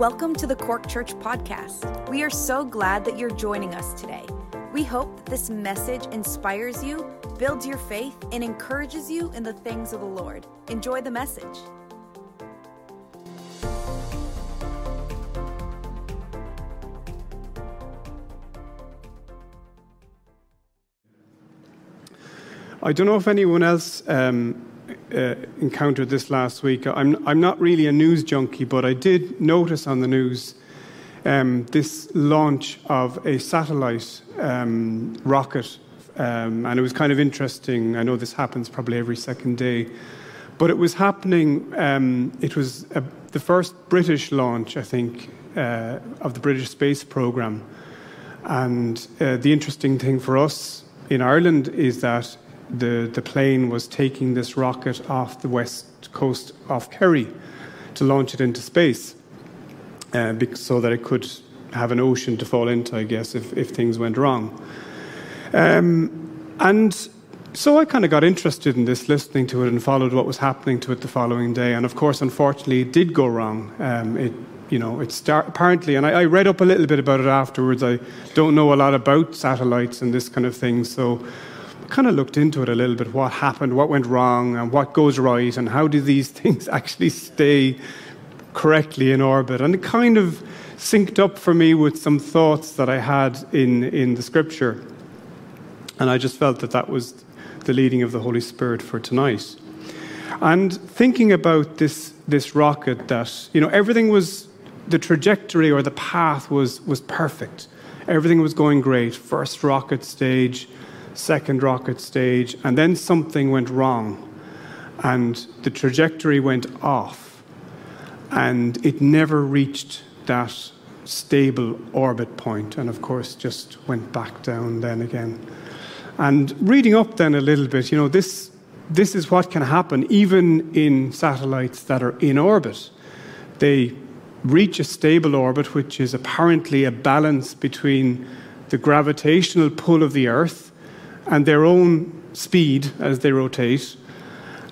Welcome to the Cork Church Podcast. We are so glad that you're joining us today. We hope that this message inspires you, builds your faith, and encourages you in the things of the Lord. Enjoy the message. I don't know if anyone else um, uh, encountered this last week. I'm, I'm not really a news junkie, but I did notice on the news um, this launch of a satellite um, rocket, um, and it was kind of interesting. I know this happens probably every second day, but it was happening. Um, it was a, the first British launch, I think, uh, of the British space program. And uh, the interesting thing for us in Ireland is that the, the plane was taking this rocket off the west coast of Kerry to launch it into space uh, so that it could have an ocean to fall into, I guess, if, if things went wrong. Um, and so I kind of got interested in this, listening to it, and followed what was happening to it the following day. And of course, unfortunately, it did go wrong. Um, it, you know, it start, apparently, and I, I, read up a little bit about it afterwards. I don't know a lot about satellites and this kind of thing, so kind of looked into it a little bit what happened, what went wrong, and what goes right, and how do these things actually stay correctly in orbit. And it kind of synced up for me with some thoughts that I had in, in the scripture. And I just felt that that was the leading of the Holy Spirit for tonight. And thinking about this, this rocket, that, you know, everything was, the trajectory or the path was, was perfect. Everything was going great. First rocket stage, second rocket stage, and then something went wrong, and the trajectory went off, and it never reached that stable orbit point, and of course just went back down then again. And reading up then a little bit, you know, this, this is what can happen even in satellites that are in orbit. They reach a stable orbit, which is apparently a balance between the gravitational pull of the Earth and their own speed as they rotate.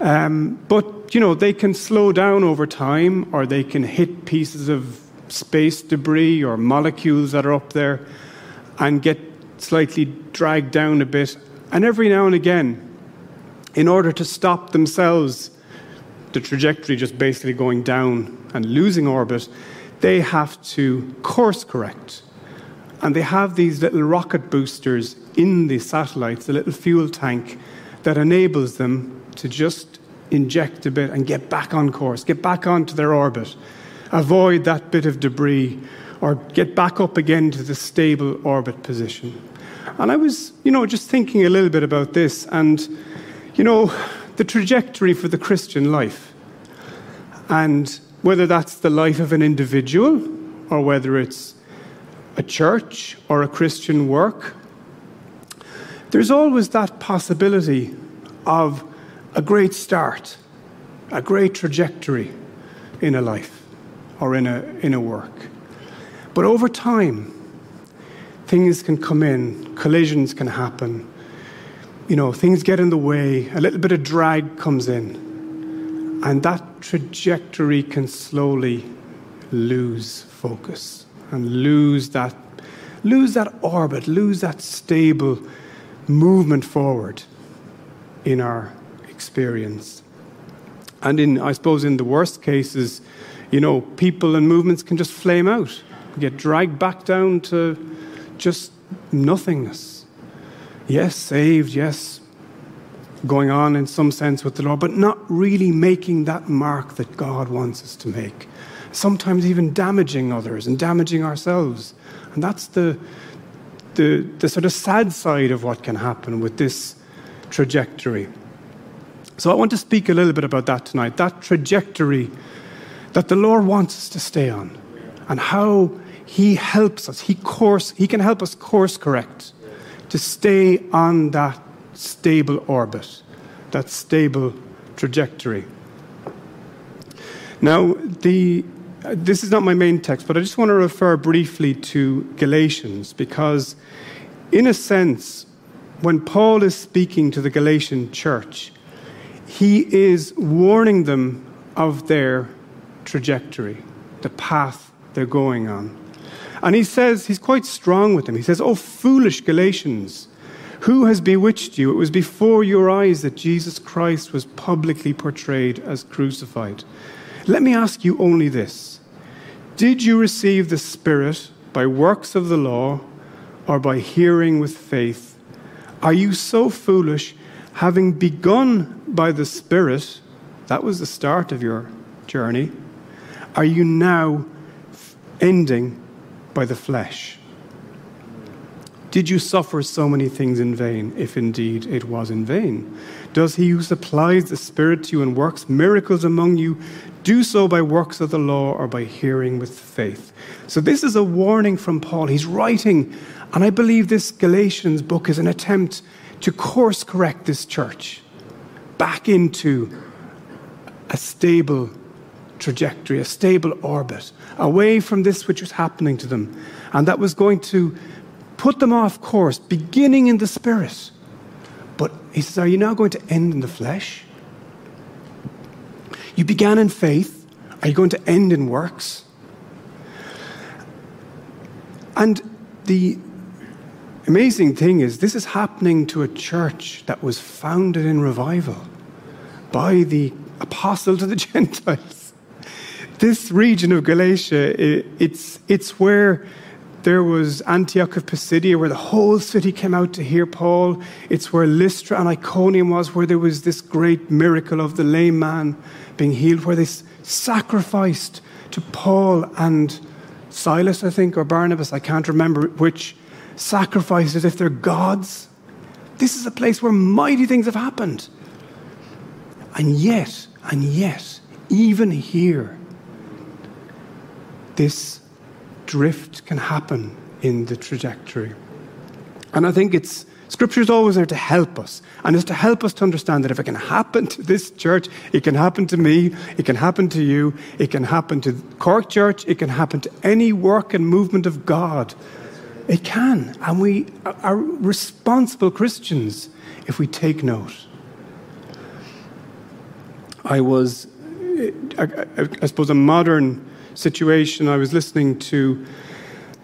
Um, but, you know, they can slow down over time or they can hit pieces of space debris or molecules that are up there and get slightly dragged down a bit. And every now and again, in order to stop themselves, the trajectory just basically going down and losing orbit, they have to course correct. And they have these little rocket boosters in the satellites, the little fuel tank that enables them to just inject a bit and get back on course, get back onto their orbit, avoid that bit of debris, or get back up again to the stable orbit position. And I was, you know, just thinking a little bit about this and, you know, the trajectory for the Christian life. And whether that's the life of an individual or whether it's a church or a Christian work, there's always that possibility of a great start, a great trajectory in a life or in a, in a work. But over time, things can come in, collisions can happen, you know, things get in the way, a little bit of drag comes in, and that trajectory can slowly lose focus and lose that, lose that orbit, lose that stable movement forward in our experience. And in, I suppose, in the worst cases, you know, people and movements can just flame out, get dragged back down to just nothingness. Yes, saved, yes, going on in some sense with the Lord, but not really making that mark that God wants us to make sometimes even damaging others and damaging ourselves. And that's the, the, the sort of sad side of what can happen with this trajectory. So I want to speak a little bit about that tonight that trajectory that the Lord wants us to stay on and how He helps us. He, course, he can help us course correct to stay on that stable orbit, that stable trajectory. Now, the Uh, this is not my main text, but I just want to refer briefly to Galatians because, in a sense, when Paul is speaking to the Galatian church, he is warning them of their trajectory, the path they're going on. And he says, he's quite strong with them. He says, Oh, foolish Galatians, who has bewitched you? It was before your eyes that Jesus Christ was publicly portrayed as crucified. Let me ask you only this Did you receive the Spirit by works of the law or by hearing with faith? Are you so foolish, having begun by the Spirit? That was the start of your journey. Are you now ending by the flesh? Did you suffer so many things in vain, if indeed it was in vain? Does he who supplies the Spirit to you and works miracles among you do so by works of the law or by hearing with faith? So, this is a warning from Paul. He's writing, and I believe this Galatians book is an attempt to course correct this church back into a stable trajectory, a stable orbit, away from this which was happening to them. And that was going to put them off course, beginning in the spirit. But he says, Are you now going to end in the flesh? You began in faith. Are you going to end in works? And the amazing thing is, this is happening to a church that was founded in revival by the apostle to the Gentiles. This region of Galatia, it's, it's where there was Antioch of Pisidia, where the whole city came out to hear Paul. It's where Lystra and Iconium was, where there was this great miracle of the lame man being healed, where they sacrificed to Paul and Silas, I think, or Barnabas, I can't remember which, sacrificed as if they're gods. This is a place where mighty things have happened. And yet, and yet, even here, this drift can happen in the trajectory. And I think it's Scripture is always there to help us, and it's to help us to understand that if it can happen to this church, it can happen to me, it can happen to you, it can happen to Cork Church, it can happen to any work and movement of God. It can, and we are responsible Christians if we take note. I was, I, I, suppose, a modern situation. I was listening to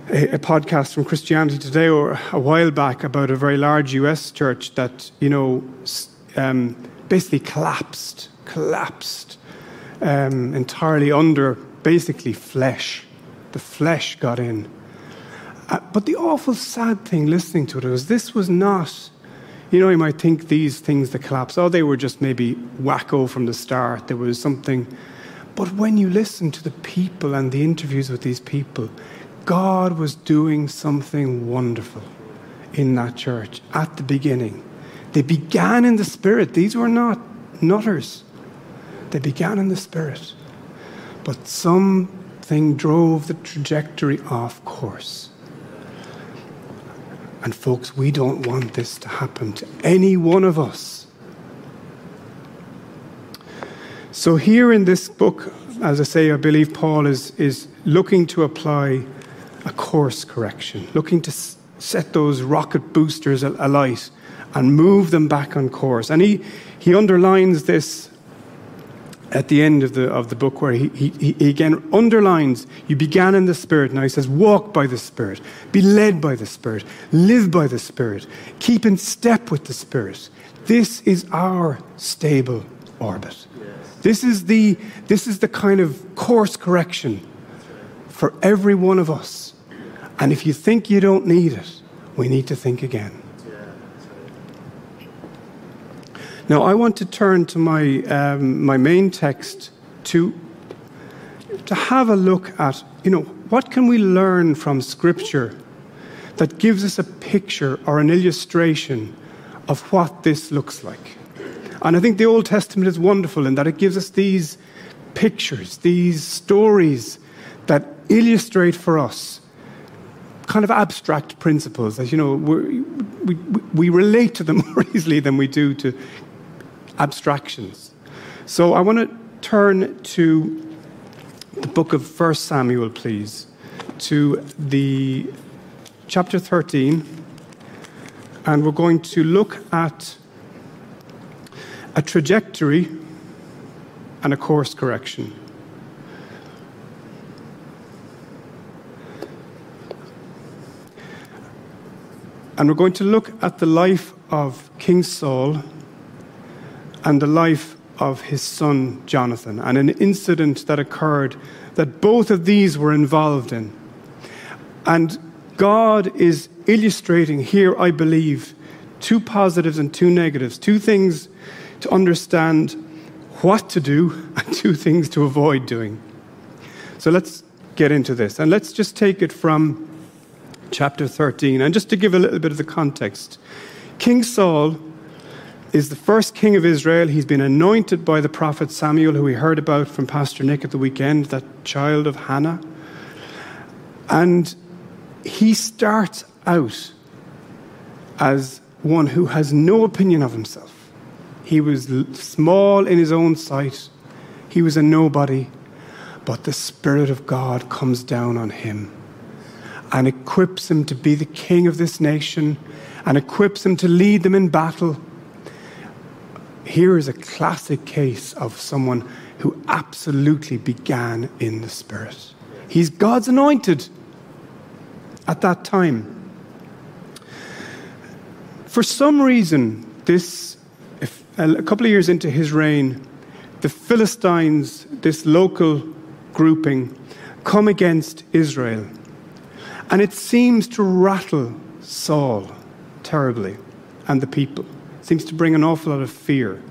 a, a, podcast from Christianity Today or a while back about a very large US church that, you know, um, basically collapsed, collapsed um, entirely under basically flesh. The flesh got in. Uh, but the awful sad thing listening to it was this was not you know, you might think these things that collapse, oh, they were just maybe wacko from the start. There was something. But when you listen to the people and the interviews with these people, God was doing something wonderful in that church at the beginning. They began in the Spirit. These were not nutters, they began in the Spirit. But something drove the trajectory off course. And, folks, we don't want this to happen to any one of us. So, here in this book, as I say, I believe Paul is, is looking to apply a course correction, looking to set those rocket boosters alight and move them back on course. And he, he underlines this at the end of the, of the book where he, he, he again underlines you began in the Spirit. Now he says, walk by the Spirit, be led by the Spirit, live by the Spirit, keep in step with the Spirit. This is our stable orbit. This is, the, this is the kind of course correction for every one of us. And if you think you don't need it, we need to think again. Now, I want to turn to my, um, my main text to, to have a look at, you know, what can we learn from Scripture that gives us a picture or an illustration of what this looks like. And I think the Old Testament is wonderful in that it gives us these pictures, these stories that illustrate for us kind of abstract principles that, you know, we, we, we relate to them more easily than we do to abstractions. So I want to turn to the book of 1 Samuel, please, to the chapter 13, and we're going to look at a trajectory, and a course correction. And we're going to look at the life of King Saul and the life of his son Jonathan, and an incident that occurred that both of these were involved in. And God is illustrating here, I believe, two positives and two negatives, two things to understand what to do and two things to avoid doing. So let's get into this. And let's just take it from chapter 13. And just to give a little bit of the context King Saul is the first king of Israel. He's been anointed by the prophet Samuel, who we heard about from Pastor Nick at the weekend, that child of Hannah. And he starts out as one who has no opinion of himself. He was small in his own sight, he was a nobody, but the Spirit of God comes down on him and equips him to be the king of this nation and equips him to lead them in battle here is a classic case of someone who absolutely began in the Spirit. He's God's anointed at that time. For some reason, this, a couple of years into his reign, the Philistines, this local grouping, come against Israel. And it seems to rattle Saul terribly and the people seems to bring an awful lot of fear.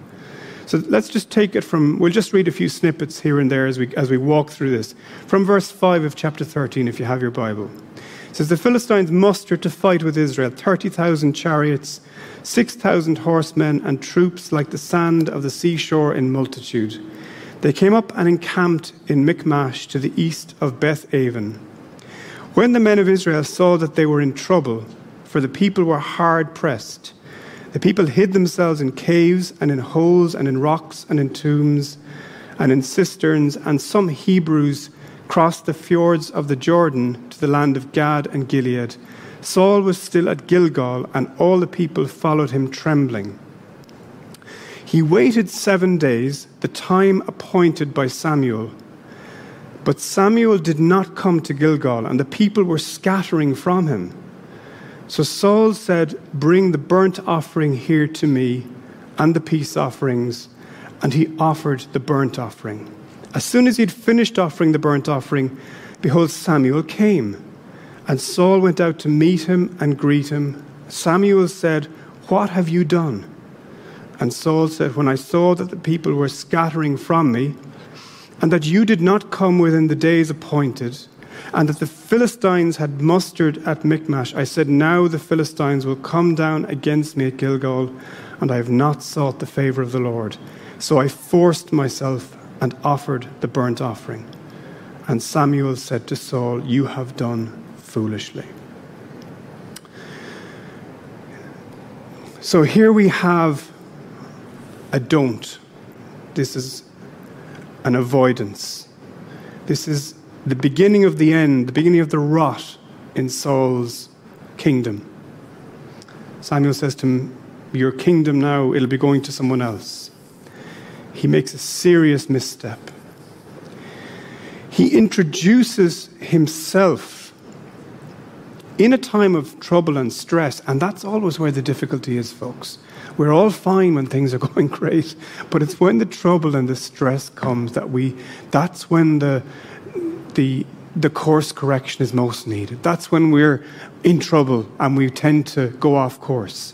So let's just take it from, we'll just read a few snippets here and there as we, as we walk through this. From verse 5 of chapter 13, if you have your Bible. Says, The Philistines mustered to fight with Israel 30,000 chariots, 6,000 horsemen, and troops like the sand of the seashore in multitude. They came up and encamped in Michmash to the east of Beth Aven. When the men of Israel saw that they were in trouble, for the people were hard pressed, the people hid themselves in caves and in holes and in rocks and in tombs and in cisterns, and some Hebrews crossed the fjords of the Jordan to the land of Gad and Gilead. Saul was still at Gilgal, and all the people followed him trembling. He waited seven days, the time appointed by Samuel. But Samuel did not come to Gilgal, and the people were scattering from him. So Saul said, Bring the burnt offering here to me and the peace offerings. And he offered the burnt offering. As soon as he had finished offering the burnt offering, behold, Samuel came. And Saul went out to meet him and greet him. Samuel said, What have you done? And Saul said, When I saw that the people were scattering from me, and that you did not come within the days appointed, and that the Philistines had mustered at Michmash, I said, Now the Philistines will come down against me at Gilgal, and I have not sought the favor of the Lord. So I forced myself offered the burnt offering. And Samuel said to Saul, You have done foolishly. So here we have a don't. This is an avoidance. This is the beginning of the end, the beginning of the rot in Saul's kingdom. Samuel says to him, Your kingdom now, it'll be going to someone else. He makes a serious misstep. He introduces himself in a time of trouble and stress, and that's always where the difficulty is, folks. We're all fine when things are going great, but it's when the trouble and the stress comes that we, that's when the, the, the course correction is most needed. That's when we're in trouble and we tend to go off course.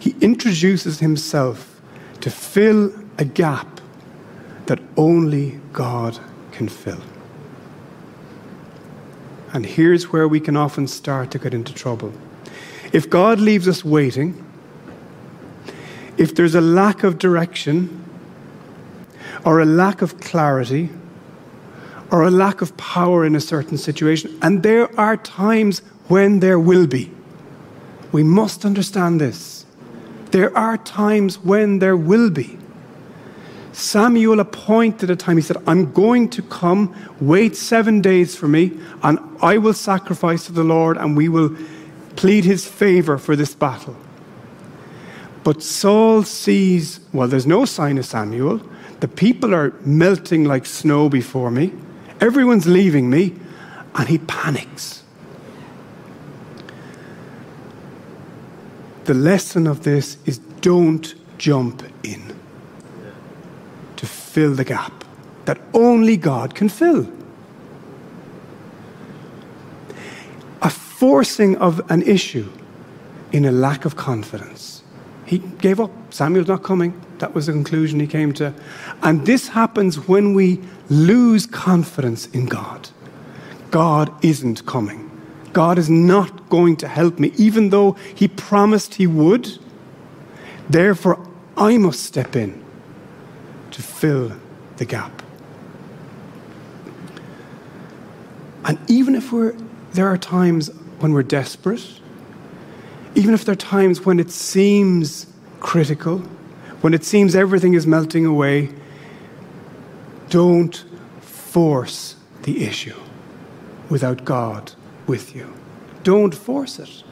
He introduces himself to fill a gap that only God can fill. And here's where we can often start to get into trouble. If God leaves us waiting, if there's a lack of direction or a lack of clarity, or a lack of power in a certain situation. And there are times when there will be. We must understand this. There are times when there will be. Samuel appointed a time. He said, I'm going to come, wait seven days for me, and I will sacrifice to the Lord, and we will plead his favor for this battle. But Saul sees, well, there's no sign of Samuel. The people are melting like snow before me. Everyone's leaving me. And he panics. The lesson of this is don't jump in to fill the gap that only God can fill. A forcing of an issue in a lack of confidence. He gave up. Samuel's not coming. That was the conclusion he came to. And this happens when we lose confidence in God. God isn't coming. God is not going to help me, even though He promised He would. Therefore, I must step in to fill the gap. And even if we're, there are times when we're desperate, even if there are times when it seems critical, when it seems everything is melting away, don't force the issue without God with you. Don't force it.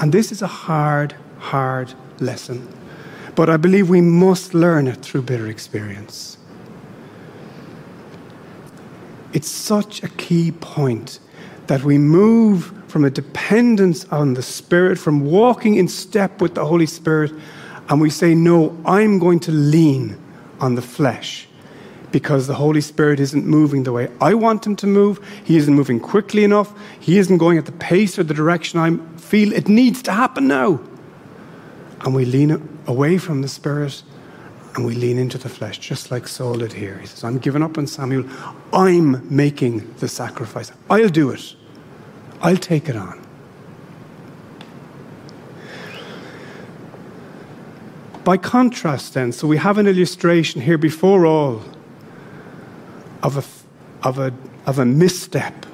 And this is a hard, hard lesson. But I believe we must learn it through bitter experience. It's such a key point that we move from a dependence on the Spirit, from walking in step with the Holy Spirit, and we say, No, I'm going to lean on the flesh because the Holy Spirit isn't moving the way I want him to move. He isn't moving quickly enough. He isn't going at the pace or the direction I feel it needs to happen now. And we lean away from the Spirit and we lean into the flesh, just like Saul did here. He says, I'm giving up on Samuel. I'm making the sacrifice. I'll do it. I'll take it on. By contrast, then, so we have an illustration here before all of a, of a, of a misstep.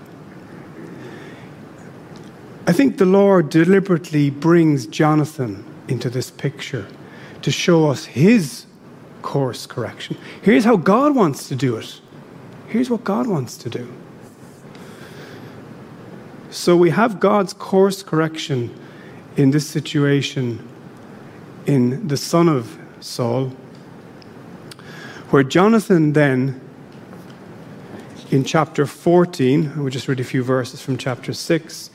I think the Lord deliberately brings Jonathan into this picture to show us his course correction. Here's how God wants to do it. Here's what God wants to do. So we have God's course correction in this situation in the son of Saul, where Jonathan then in chapter 14, we'll just read a few verses from chapter 6.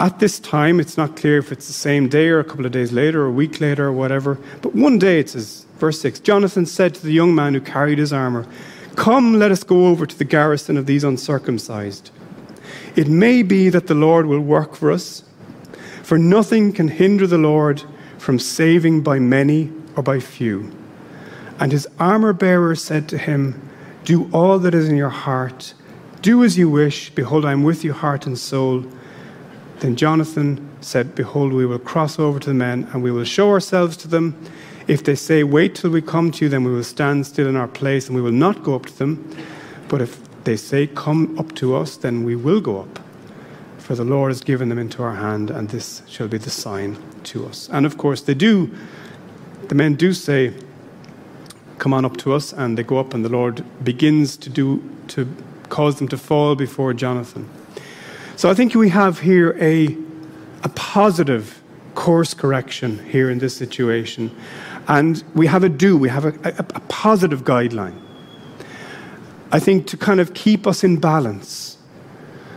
At this time, it's not clear if it's the same day or a couple of days later or a week later or whatever, but one day it says, verse 6 Jonathan said to the young man who carried his armor, Come, let us go over to the garrison of these uncircumcised. It may be that the Lord will work for us, for nothing can hinder the Lord from saving by many or by few. And his armor bearer said to him, do all that is in your heart. Do as you wish. Behold, I am with you, heart and soul. Then Jonathan said, Behold, we will cross over to the men, and we will show ourselves to them. If they say, Wait till we come to you, then we will stand still in our place, and we will not go up to them. But if they say, Come up to us, then we will go up. For the Lord has given them into our hand, and this shall be the sign to us. And of course, they do, the men do say, come on up to us, and they go up, and the Lord begins to do to cause them to fall before Jonathan. So I think we have here a a positive course correction here in this situation, and we have a do, we have a, a, a positive guideline. I think to kind of keep us in balance.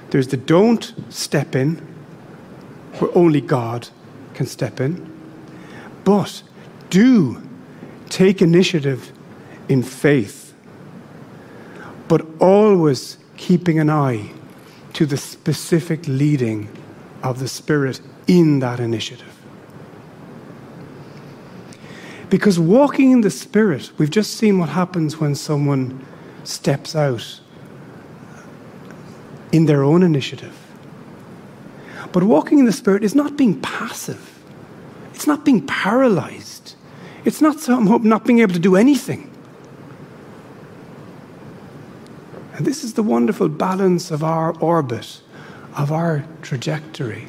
There's the don't step in, where only God can step in, but do take initiative in faith, but always keeping an eye to the specific leading of the Spirit in that initiative. Because walking in the Spirit, we've just seen what happens when someone steps out in their own initiative. But walking in the Spirit is not being passive, it's not being paralyzed. It's not somehow not being able to do anything. And this is the wonderful balance of our orbit, of our trajectory.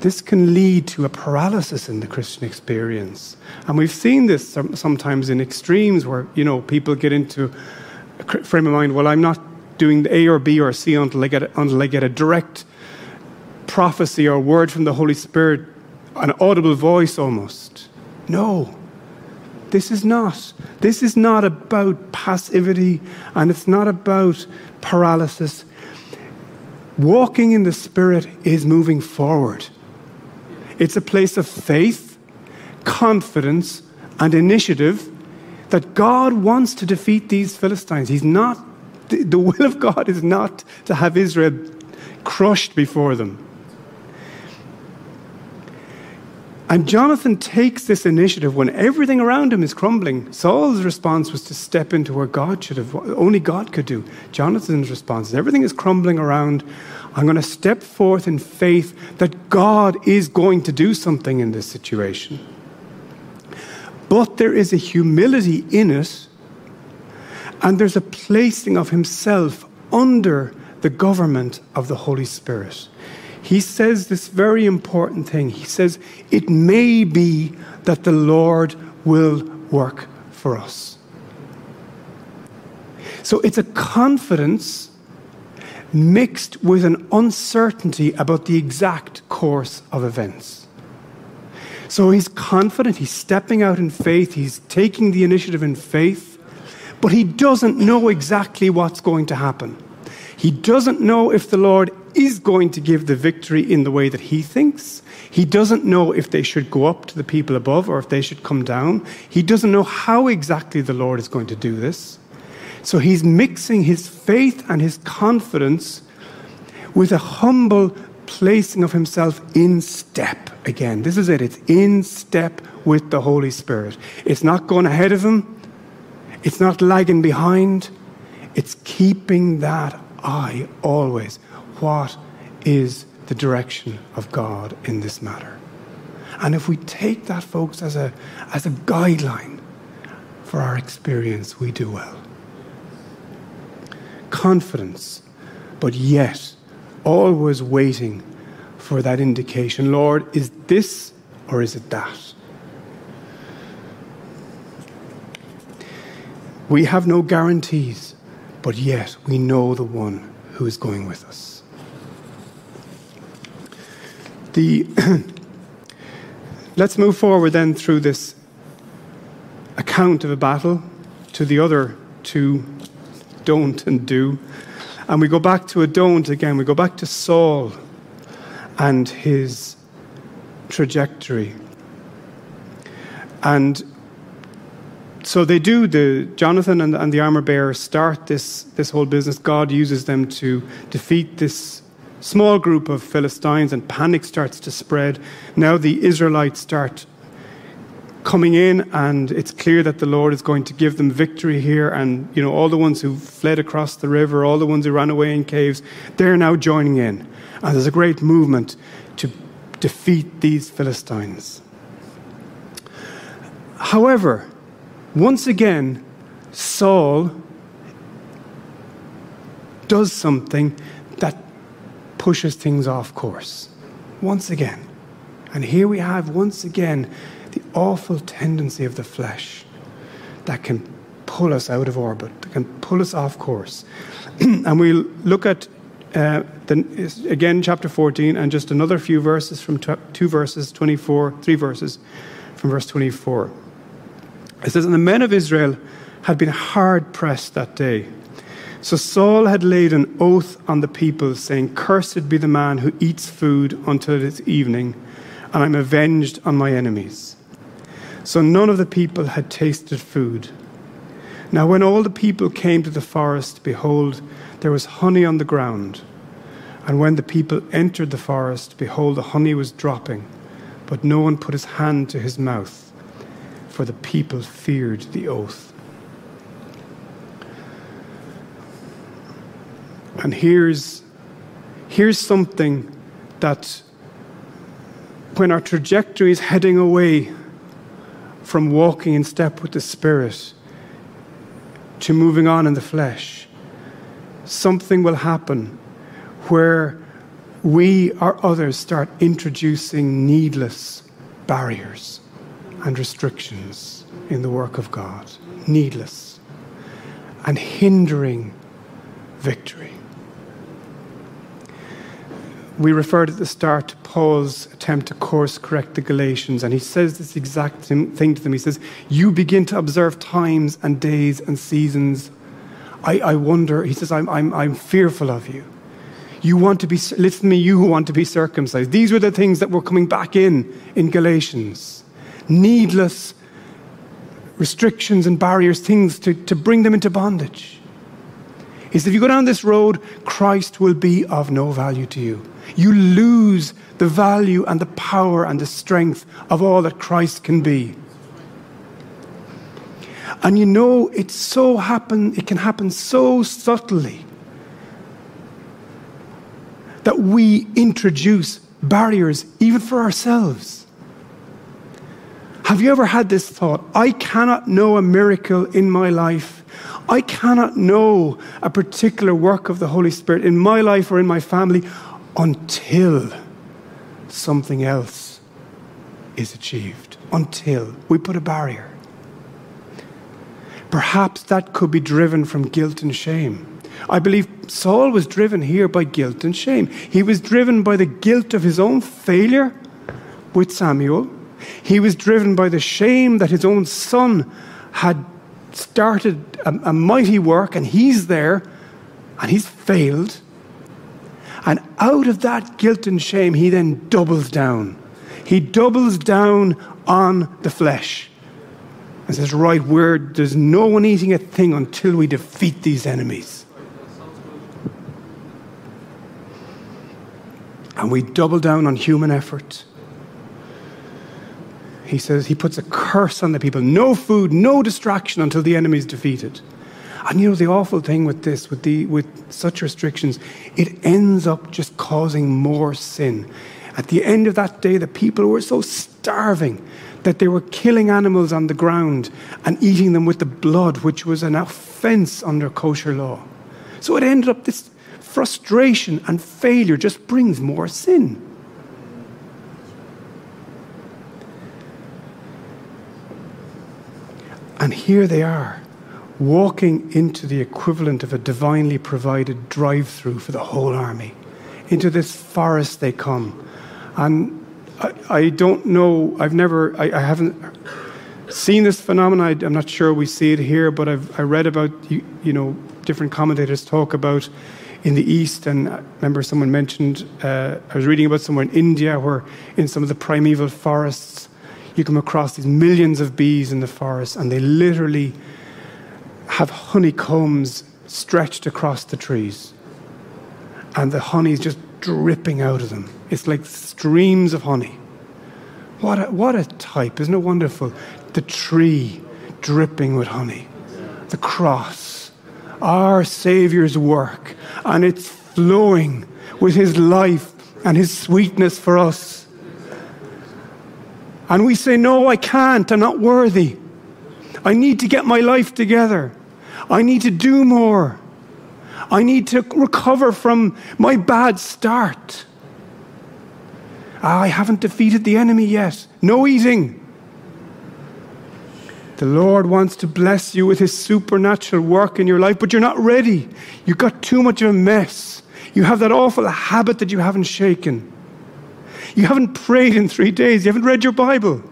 This can lead to a paralysis in the Christian experience. And we've seen this sometimes in extremes where, you know, people get into a frame of mind, well, I'm not doing A or B or C until I get, until I get a direct prophecy or word from the Holy Spirit, an audible voice almost. No. This is not. This is not about passivity and it's not about paralysis. Walking in the Spirit is moving forward. It's a place of faith, confidence, and initiative that God wants to defeat these Philistines. He's not, the will of God is not to have Israel crushed before them. And Jonathan takes this initiative when everything around him is crumbling. Saul's response was to step into where God should have, only God could do. Jonathan's response is everything is crumbling around. I'm going to step forth in faith that God is going to do something in this situation. But there is a humility in it, and there's a placing of himself under the government of the Holy Spirit he says this very important thing. He says, It may be that the Lord will work for us. So it's a confidence mixed with an uncertainty about the exact course of events. So he's confident, he's stepping out in faith, he's taking the initiative in faith, but he doesn't know exactly what's going to happen. He doesn't know if the Lord is going to give the victory in the way that he thinks. He doesn't know if they should go up to the people above or if they should come down. He doesn't know how exactly the Lord is going to do this. So he's mixing his faith and his confidence with a humble placing of himself in step again. This is it. It's in step with the Holy Spirit. It's not going ahead of him, it's not lagging behind. It's keeping that eye always what is the direction of God in this matter. And if we take that, folks, as a, as a guideline for our experience, we do well. Confidence, but yet always waiting for that indication Lord, is this or is it that? We have no guarantees, but yet we know the one who is going with us. The Let's move forward then through this account of a battle to the other two don't and do. And we go back to a don't again. We go back to Saul and his trajectory. And so they do, the Jonathan and, and the armor bearer start this, this whole business. God uses them to defeat this small group of Philistines, and panic starts to spread. Now the Israelites start coming in, and it's clear that the Lord is going to give them victory here. And, you know, all the ones who fled across the river, all the ones who ran away in caves, they're now joining in. And there's a great movement to defeat these Philistines. However, once again, Saul does something pushes things off course. Once again. And here we have, once again, the awful tendency of the flesh that can pull us out of orbit, that can pull us off course. and we'll look at, uh, the, again, chapter 14, and just another few verses from t- two verses, 24, three verses from verse 24. It says, And the men of Israel had been hard pressed that day so Saul had laid an oath on the people, saying, Cursed be the man who eats food until it is evening, and I'm avenged on my enemies. So none of the people had tasted food. Now, when all the people came to the forest, behold, there was honey on the ground. And when the people entered the forest, behold, the honey was dropping, but no one put his hand to his mouth, for the people feared the oath. And here's, here's something that when our trajectory is heading away from walking in step with the Spirit to moving on in the flesh, something will happen where we or others start introducing needless barriers and restrictions in the work of God. Needless. And hindering victory we referred at the start to Paul's attempt to course correct the Galatians, and he says this exact thing to them. He says, You begin to observe times and days and seasons. I, I wonder, he says, I'm, I'm, I'm fearful of you. You want to be, listen to me, you who want to be circumcised. These were the things that were coming back in in Galatians. Needless restrictions and barriers, things to, to bring them into bondage. Said, if you go down this road, Christ will be of no value to you. You lose the value and the power and the strength of all that Christ can be. And you know, it so happen, it can happen so subtly that we introduce barriers even for ourselves. Have you ever had this thought? I cannot know a miracle in my life. I cannot know a particular work of the Holy Spirit in my life or in my family until something else is achieved. Until we put a barrier. Perhaps that could be driven from guilt and shame. I believe Saul was driven here by guilt and shame. He was driven by the guilt of his own failure with Samuel. He was driven by the shame that his own son had started a, a mighty work and he's there and he's failed. And out of that guilt and shame, he then doubles down. He doubles down on the flesh and says, Right, where there's no one eating a thing until we defeat these enemies. And we double down on human effort. He says he puts a curse on the people no food, no distraction until the enemy is defeated. And you know, the awful thing with this, with, the, with such restrictions, it ends up just causing more sin. At the end of that day, the people were so starving that they were killing animals on the ground and eating them with the blood, which was an offense under kosher law. So it ended up this frustration and failure just brings more sin. And here they are, walking into the equivalent of a divinely provided drive through for the whole army. Into this forest they come. And I, I don't know, I've never, I, I, haven't seen this phenomenon. I, am not sure we see it here, but I've I read about, you, you know, different commentators talk about in the east. And I remember someone mentioned, uh, I was reading about somewhere in India where in some of the primeval forests, you come across these millions of bees in the forest, and they literally have honeycombs stretched across the trees. And the honey is just dripping out of them. It's like streams of honey. What a, what a type, isn't it wonderful? The tree dripping with honey, the cross, our Saviour's work, and it's flowing with His life and His sweetness for us. And we say, No, I can't, I'm not worthy. I need to get my life together. I need to do more. I need to recover from my bad start. Ah, I haven't defeated the enemy yet. No eating. The Lord wants to bless you with His supernatural work in your life, but you're not ready. You've got too much of a mess. You have that awful habit that you haven't shaken. You haven't prayed in three days. You haven't read your Bible.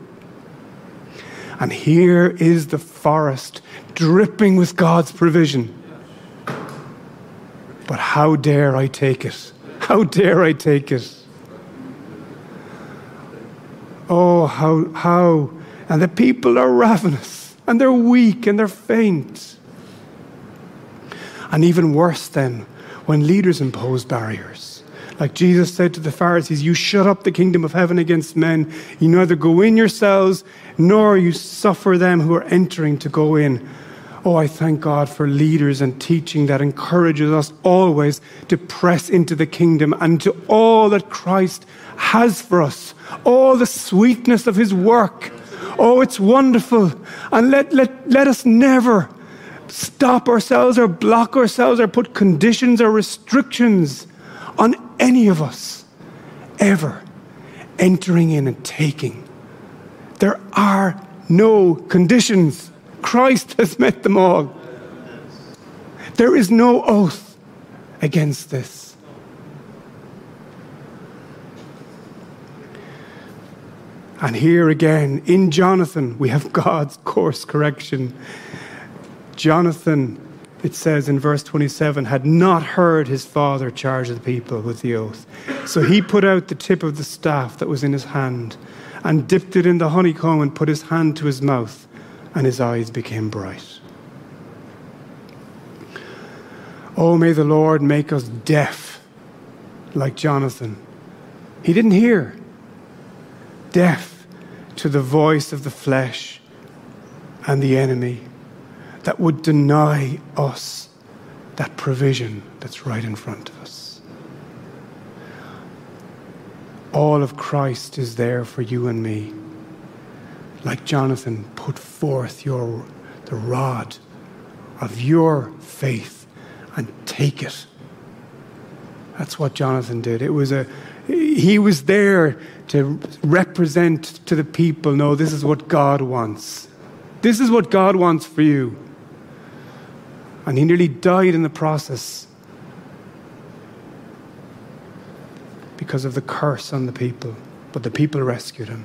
And here is the forest dripping with God's provision. But how dare I take it? How dare I take it? Oh, how, how. And the people are ravenous, and they're weak, and they're faint. And even worse, then, when leaders impose barriers. Like Jesus said to the Pharisees, You shut up the kingdom of heaven against men. You neither go in yourselves, nor you suffer them who are entering to go in. Oh, I thank God for leaders and teaching that encourages us always to press into the kingdom and to all that Christ has for us, all the sweetness of his work. Oh, it's wonderful. And let, let, let us never stop ourselves or block ourselves or put conditions or restrictions on any of us ever entering in and taking. There are no conditions. Christ has met them all. There is no oath against this. And here again, in Jonathan, we have God's course correction. Jonathan it says in verse 27, had not heard his father charge the people with the oath. So he put out the tip of the staff that was in his hand and dipped it in the honeycomb and put his hand to his mouth, and his eyes became bright. Oh, may the Lord make us deaf like Jonathan. He didn't hear. Deaf to the voice of the flesh and the enemy that would deny us that provision that's right in front of us. All of Christ is there for you and me. Like Jonathan, put forth your, the rod of your faith and take it. That's what Jonathan did. It was a he was there to represent to the people, no, this is what God wants. This is what God wants for you. And he nearly died in the process because of the curse on the people. But the people rescued him.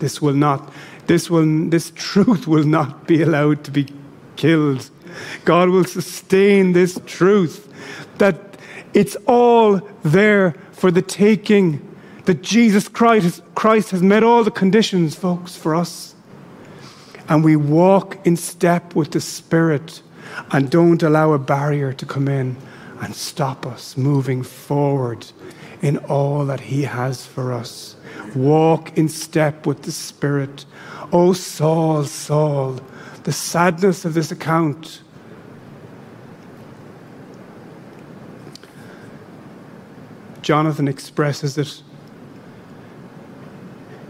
This will not, this will, this truth will not be allowed to be killed. God will sustain this truth that it's all there for the taking. That Jesus Christ, Christ has met all the conditions, folks, for us. And we walk in step with the Spirit and don't allow a barrier to come in and stop us moving forward in all that He has for us. Walk in step with the Spirit. Oh, Saul, Saul, the sadness of this account. Jonathan expresses it.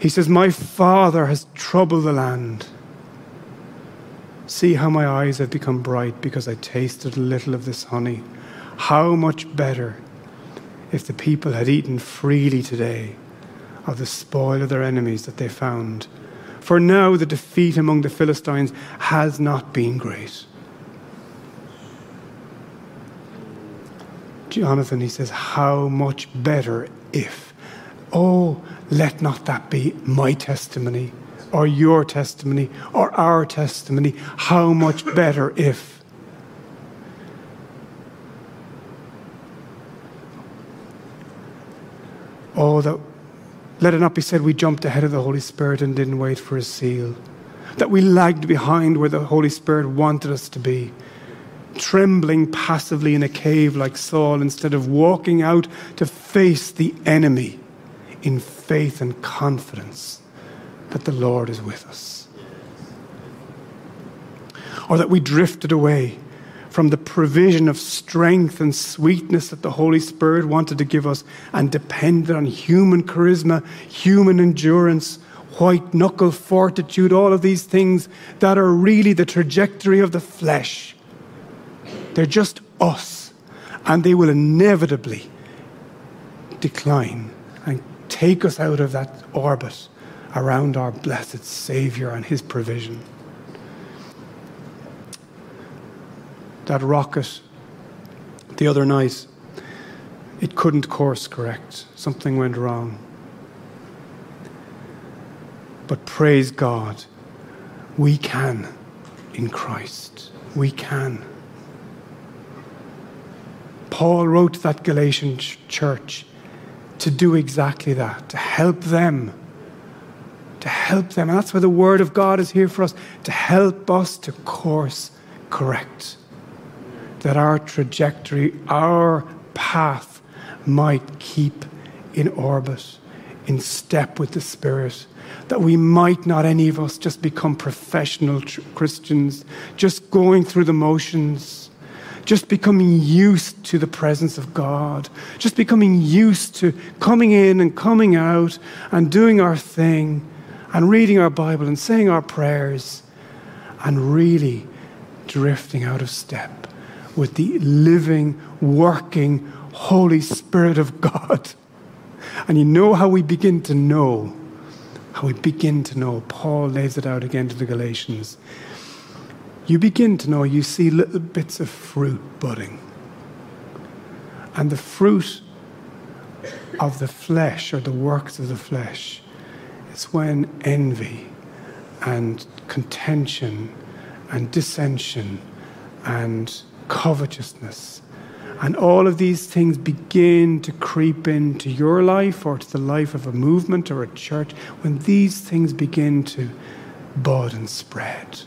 He says, My father has troubled the land. See how my eyes have become bright because I tasted a little of this honey. How much better if the people had eaten freely today of the spoil of their enemies that they found. For now the defeat among the Philistines has not been great. Jonathan, he says, How much better if. Oh, let not that be my testimony or your testimony or our testimony, how much better if. Oh, that, let it not be said we jumped ahead of the Holy Spirit and didn't wait for his seal. That we lagged behind where the Holy Spirit wanted us to be, trembling passively in a cave like Saul instead of walking out to face the enemy in faith and confidence that the Lord is with us. Or that we drifted away from the provision of strength and sweetness that the Holy Spirit wanted to give us and depended on human charisma, human endurance, white knuckle fortitude, all of these things that are really the trajectory of the flesh. They're just us, and they will inevitably decline and take us out of that orbit around our blessed Savior and His provision. That rocket the other night, it couldn't course correct. Something went wrong. But praise God, we can in Christ. We can. Paul wrote that Galatian church to do exactly that, to help them to help them. And that's why the Word of God is here for us to help us to course correct. That our trajectory, our path might keep in orbit, in step with the Spirit. That we might not, any of us, just become professional tr- Christians, just going through the motions, just becoming used to the presence of God, just becoming used to coming in and coming out and doing our thing and reading our Bible and saying our prayers and really drifting out of step with the living, working Holy Spirit of God. And you know how we begin to know, how we begin to know. Paul lays it out again to the Galatians. You begin to know, you see little bits of fruit budding. And the fruit of the flesh, or the works of the flesh, it's when envy and contention and dissension and covetousness. And all of these things begin to creep into your life or to the life of a movement or a church. When these things begin to bud and spread,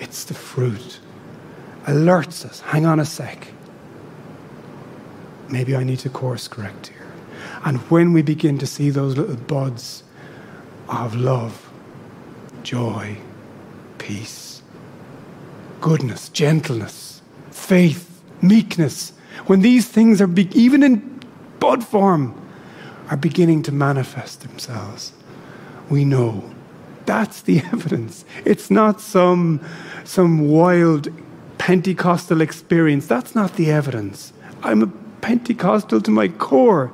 it's the fruit. Alerts us hang on a sec. Maybe I need to course correct here. And when we begin to see those little buds of love, joy, peace, goodness, gentleness, faith, meekness, when these things are, be- even in bud form, are beginning to manifest themselves, we know that's the evidence. It's not some, some wild Pentecostal experience. That's not the evidence. I'm a Pentecostal to my core.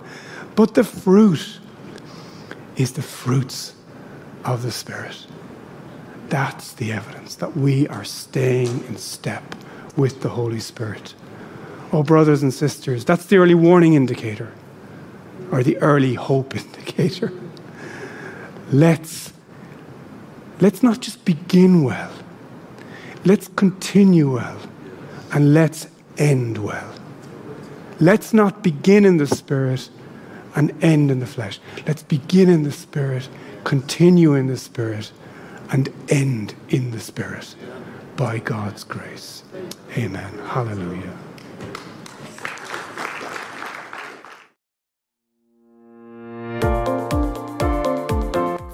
But the fruit is the fruits of the Spirit. That's the evidence that we are staying in step with the Holy Spirit. Oh, brothers and sisters, that's the early warning indicator or the early hope indicator. Let's, let's not just begin well, let's continue well, and let's end well. Let's not begin in the Spirit and end in the flesh. Let's begin in the Spirit, continue in the Spirit, and end in the Spirit by God's grace. Amen. Hallelujah.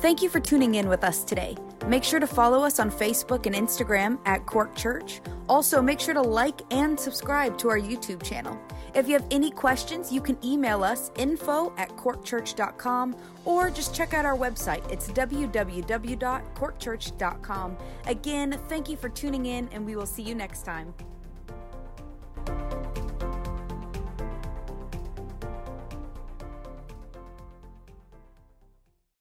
Thank you for tuning in with us today. Make sure to follow us on Facebook and Instagram at Cork Church. Also, make sure to like and subscribe to our YouTube channel. If you have any questions, you can email us info at corkchurch.com or just check out our website. It's www.corkchurch.com. Again, thank you for tuning in, and we will see you next time.